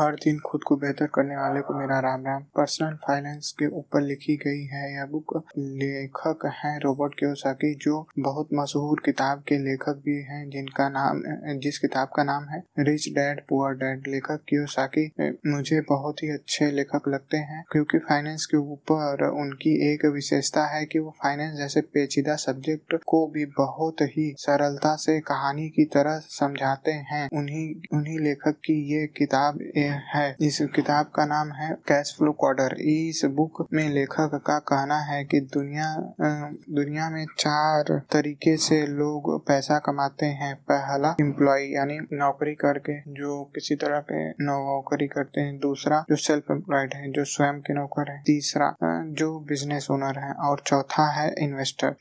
हर दिन खुद को बेहतर करने वाले को मेरा राम राम। पर्सनल फाइनेंस के ऊपर लिखी गई है यह बुक लेखक हैं रॉबर्ट क्योसाकी जो बहुत मशहूर किताब के लेखक भी हैं, जिनका नाम, जिस किताब का नाम है रिच डैड पुअर डैड लेखक क्योसाकी मुझे बहुत ही अच्छे लेखक लगते हैं, क्योंकि फाइनेंस के ऊपर उनकी एक विशेषता है कि वो फाइनेंस जैसे पेचीदा सब्जेक्ट को भी बहुत ही सरलता से कहानी की तरह समझाते हैं। उन्हीं उन्हीं लेखक की ये किताब है। इस किताब का नाम है कैश फ्लो क्वार्टर। इस बुक में लेखक का कहना है कि दुनिया दुनिया में चार तरीके से लोग पैसा कमाते हैं। पहला एम्प्लॉय यानी नौकरी करके, जो किसी तरह के नौकरी करते हैं। दूसरा, जो सेल्फ एम्प्लॉयड है, जो स्वयं के नौकर है। तीसरा जो बिज़नेस ओनर है। और चौथा है इन्वेस्टर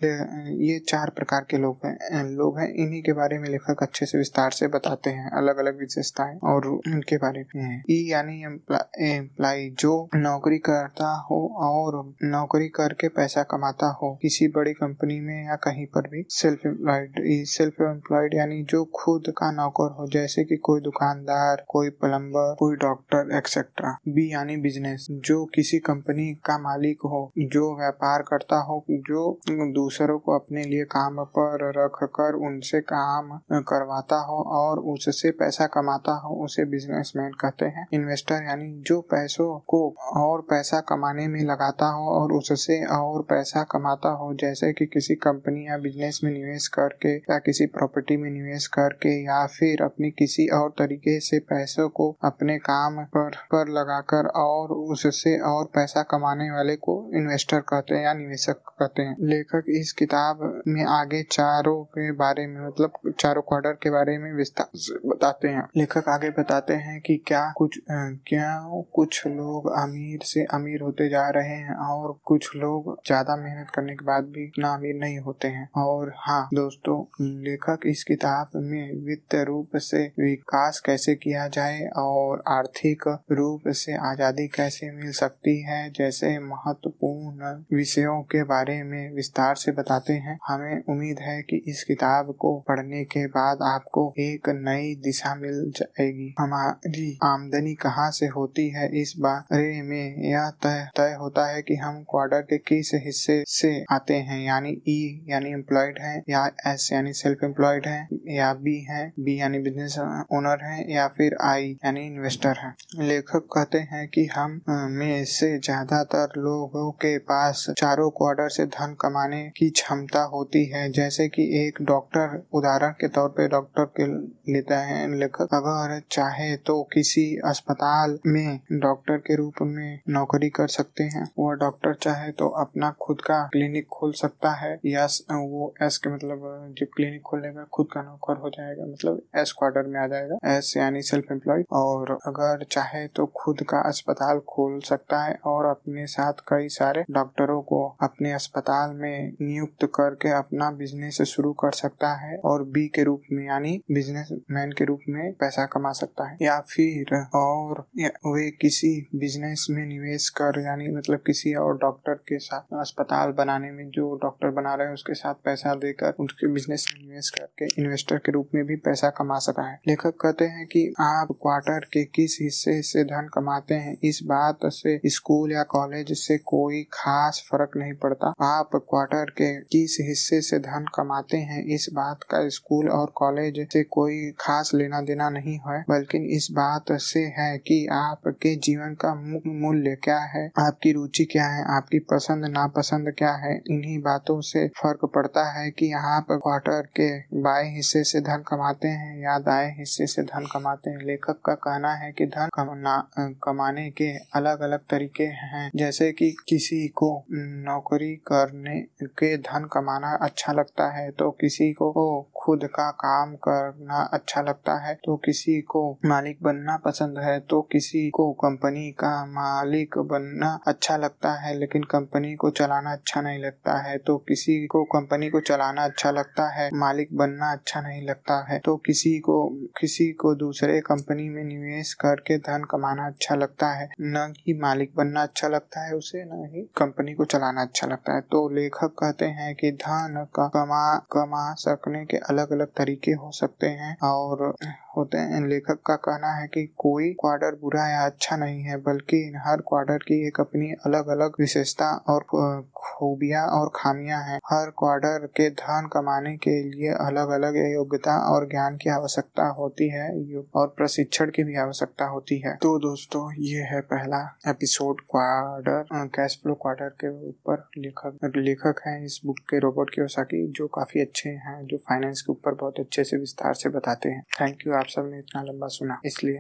ये चार प्रकार के लोग हैं। लोग हैं, इन्हीं के बारे में लेखक अच्छे से विस्तार से बताते हैं। अलग अलग विशेषताएँ और उनके बारे में। ई यानी एम्प्लाई जो नौकरी करता हो और नौकरी करके पैसा कमाता हो, किसी बड़ी कंपनी में या कहीं पर भी सेल्फ एम्प्लॉयड सेल्फ एम्प्लॉयड यानी जो खुद का नौकर हो, जैसे कि कोई दुकानदार, कोई प्लम्बर कोई डॉक्टर एक्सेट्रा बी यानी बिज़नेस जो किसी कंपनी का मालिक हो, जो व्यापार करता हो, जो दूसरों को अपने लिए काम पर रख कर उनसे काम करवाता हो और उससे पैसा कमाता हो, उसे बिजनेसमैन कहते हैं। इन्वेस्टर यानी जो पैसों को और पैसा कमाने में लगाता हो और उससे और पैसा कमाता हो, जैसे कि किसी कंपनी या बिज़नेस में निवेश करके या किसी प्रॉपर्टी में निवेश करके या फिर अपनी किसी और तरीके से पैसों को अपने काम पर पर लगाकर और उससे और पैसा कमाने वाले को इन्वेस्टर कहते हैं या निवेशक कहते हैं। लेखक इस किताब में आगे चारों के बारे में मतलब चारों क्वार्टर के बारे में विस्तार बताते हैं। लेखक आगे बताते हैं कि क्या कुछ क्या कुछ लोग अमीर से अमीर होते जा रहे हैं और कुछ लोग ज़्यादा मेहनत करने के बाद भी इतना अमीर नहीं होते हैं। और हाँ दोस्तों, लेखक इस किताब में वित्त रूप से विकास कैसे किया जाए और आर्थिक रूप से आज़ादी कैसे मिल सकती है, जैसे महत्वपूर्ण विषयों के बारे में विस्तार से बताते हैं। हमें उम्मीद है कि इस किताब को पढ़ने के बाद आपको एक नई दिशा मिल जाएगी। हमारी आमदनी कहाँ से होती है? इस बारे में यह तय तय होता है कि हम क्वार्टर के किस हिस्से से आते हैं। यानी ई e यानी एम्प्लॉयड है, या एस यानी सेल्फ एम्प्लॉयड है, या बी है बी यानी बिज़नेस ओनर है, या फिर आई यानी इन्वेस्टर है। लेखक कहते हैं कि हम में से ज़्यादातर लोगों के पास चारों क्वार्टर से धन कमाने की क्षमता होती है। जैसे कि एक डॉक्टर उदाहरण के तौर पे डॉक्टर के लेता है लेखक। अगर चाहे तो किसी अस्पताल में डॉक्टर के रूप में नौकरी कर सकते हैं। वह डॉक्टर चाहे तो अपना खुद का क्लिनिक खोल सकता है, या वो एस के मतलब जब क्लिनिक खोलेगा, खुद का नौकर हो जाएगा मतलब एस क्वार्टर में आ जाएगा, एस यानी सेल्फ एम्प्लॉय और अगर चाहे तो खुद का अस्पताल खोल सकता है, और अपने साथ कई सारे डॉक्टरों को अपने अस्पताल में नियुक्त करके अपना बिज़नेस शुरू कर सकता है, और बी के रूप में, यानी बिज़नेस मैन के रूप में पैसा कमा सकता है। या फिर और वे किसी बिज़नेस में निवेश कर, यानी मतलब किसी और डॉक्टर के साथ अस्पताल बनाने में जो डॉक्टर बना रहे हैं, उसके साथ पैसा देकर, उसके बिज़नेस में निवेश करके इन्वेस्टर के रूप में भी पैसा कमा सकता है। लेखक कहते हैं कि आप क्वार्टर के किस हिस्से से धन कमाते हैं, इस बात से स्कूल या कॉलेज से कोई खास फ़र्क नहीं पड़ता। आप क्वार्टर के किस हिस्से से धन कमाते हैं, इस बात का स्कूल और कॉलेज से कोई खास लेना देना नहीं है, बल्कि इस बात से है कि आपके जीवन का मूल्य क्या है? आपकी रुचि क्या है? आपकी पसंद, नापसंद क्या है? इन्हीं बातों से फ़र्क पड़ता है कि आप क्वार्टर के बाएँ हिस्से से धन कमाते हैं या दाएँ हिस्से से धन कमाते हैं। लेखक का कहना है कि धन कमाने के अलग अलग तरीके हैं। जैसे कि किसी को नौकरी करने के धन कमाना अच्छा लगता है तो किसी को खुद का काम करना अच्छा लगता है तो किसी को मालिक बनना पसंद है तो किसी को कंपनी का मालिक बनना अच्छा लगता है, लेकिन कंपनी को चलाना अच्छा नहीं लगता है। तो किसी को कंपनी को चलाना अच्छा लगता है, मालिक बनना अच्छा नहीं लगता है। तो किसी को किसी को दूसरे कंपनी में निवेश करके धन कमाना अच्छा लगता है। न ही मालिक बनना अच्छा लगता है उसे, न ही कंपनी को चलाना अच्छा लगता है। तो लेखक कहते हैं कि धन का, कमा कमा सकने के अलग अलग तरीके हो सकते हैं और होते हैं। लेखक का कहना है कि कोई क्वार्टर बुरा या अच्छा नहीं है, बल्कि हर क्वार्टर की एक अपनी अलग अलग विशेषता और खूबियाँ और खामियाँ हैं। हर क्वार्टर के धन कमाने के लिए अलग अलग योग्यता और ज्ञान की आवश्यकता होती है और प्रशिक्षण की भी आवश्यकता होती है। तो दोस्तों, ये है पहला episode quarter cash flow quarter के ऊपर लेखक लेखक हैं इस बुक के रोबोट की जो काफ़ी अच्छे हैं, जो फाइनेंस के ऊपर बहुत अच्छे से विस्तार से बताते हैं। थैंक यू आप सबने इतना लंबा सुना इसलिए।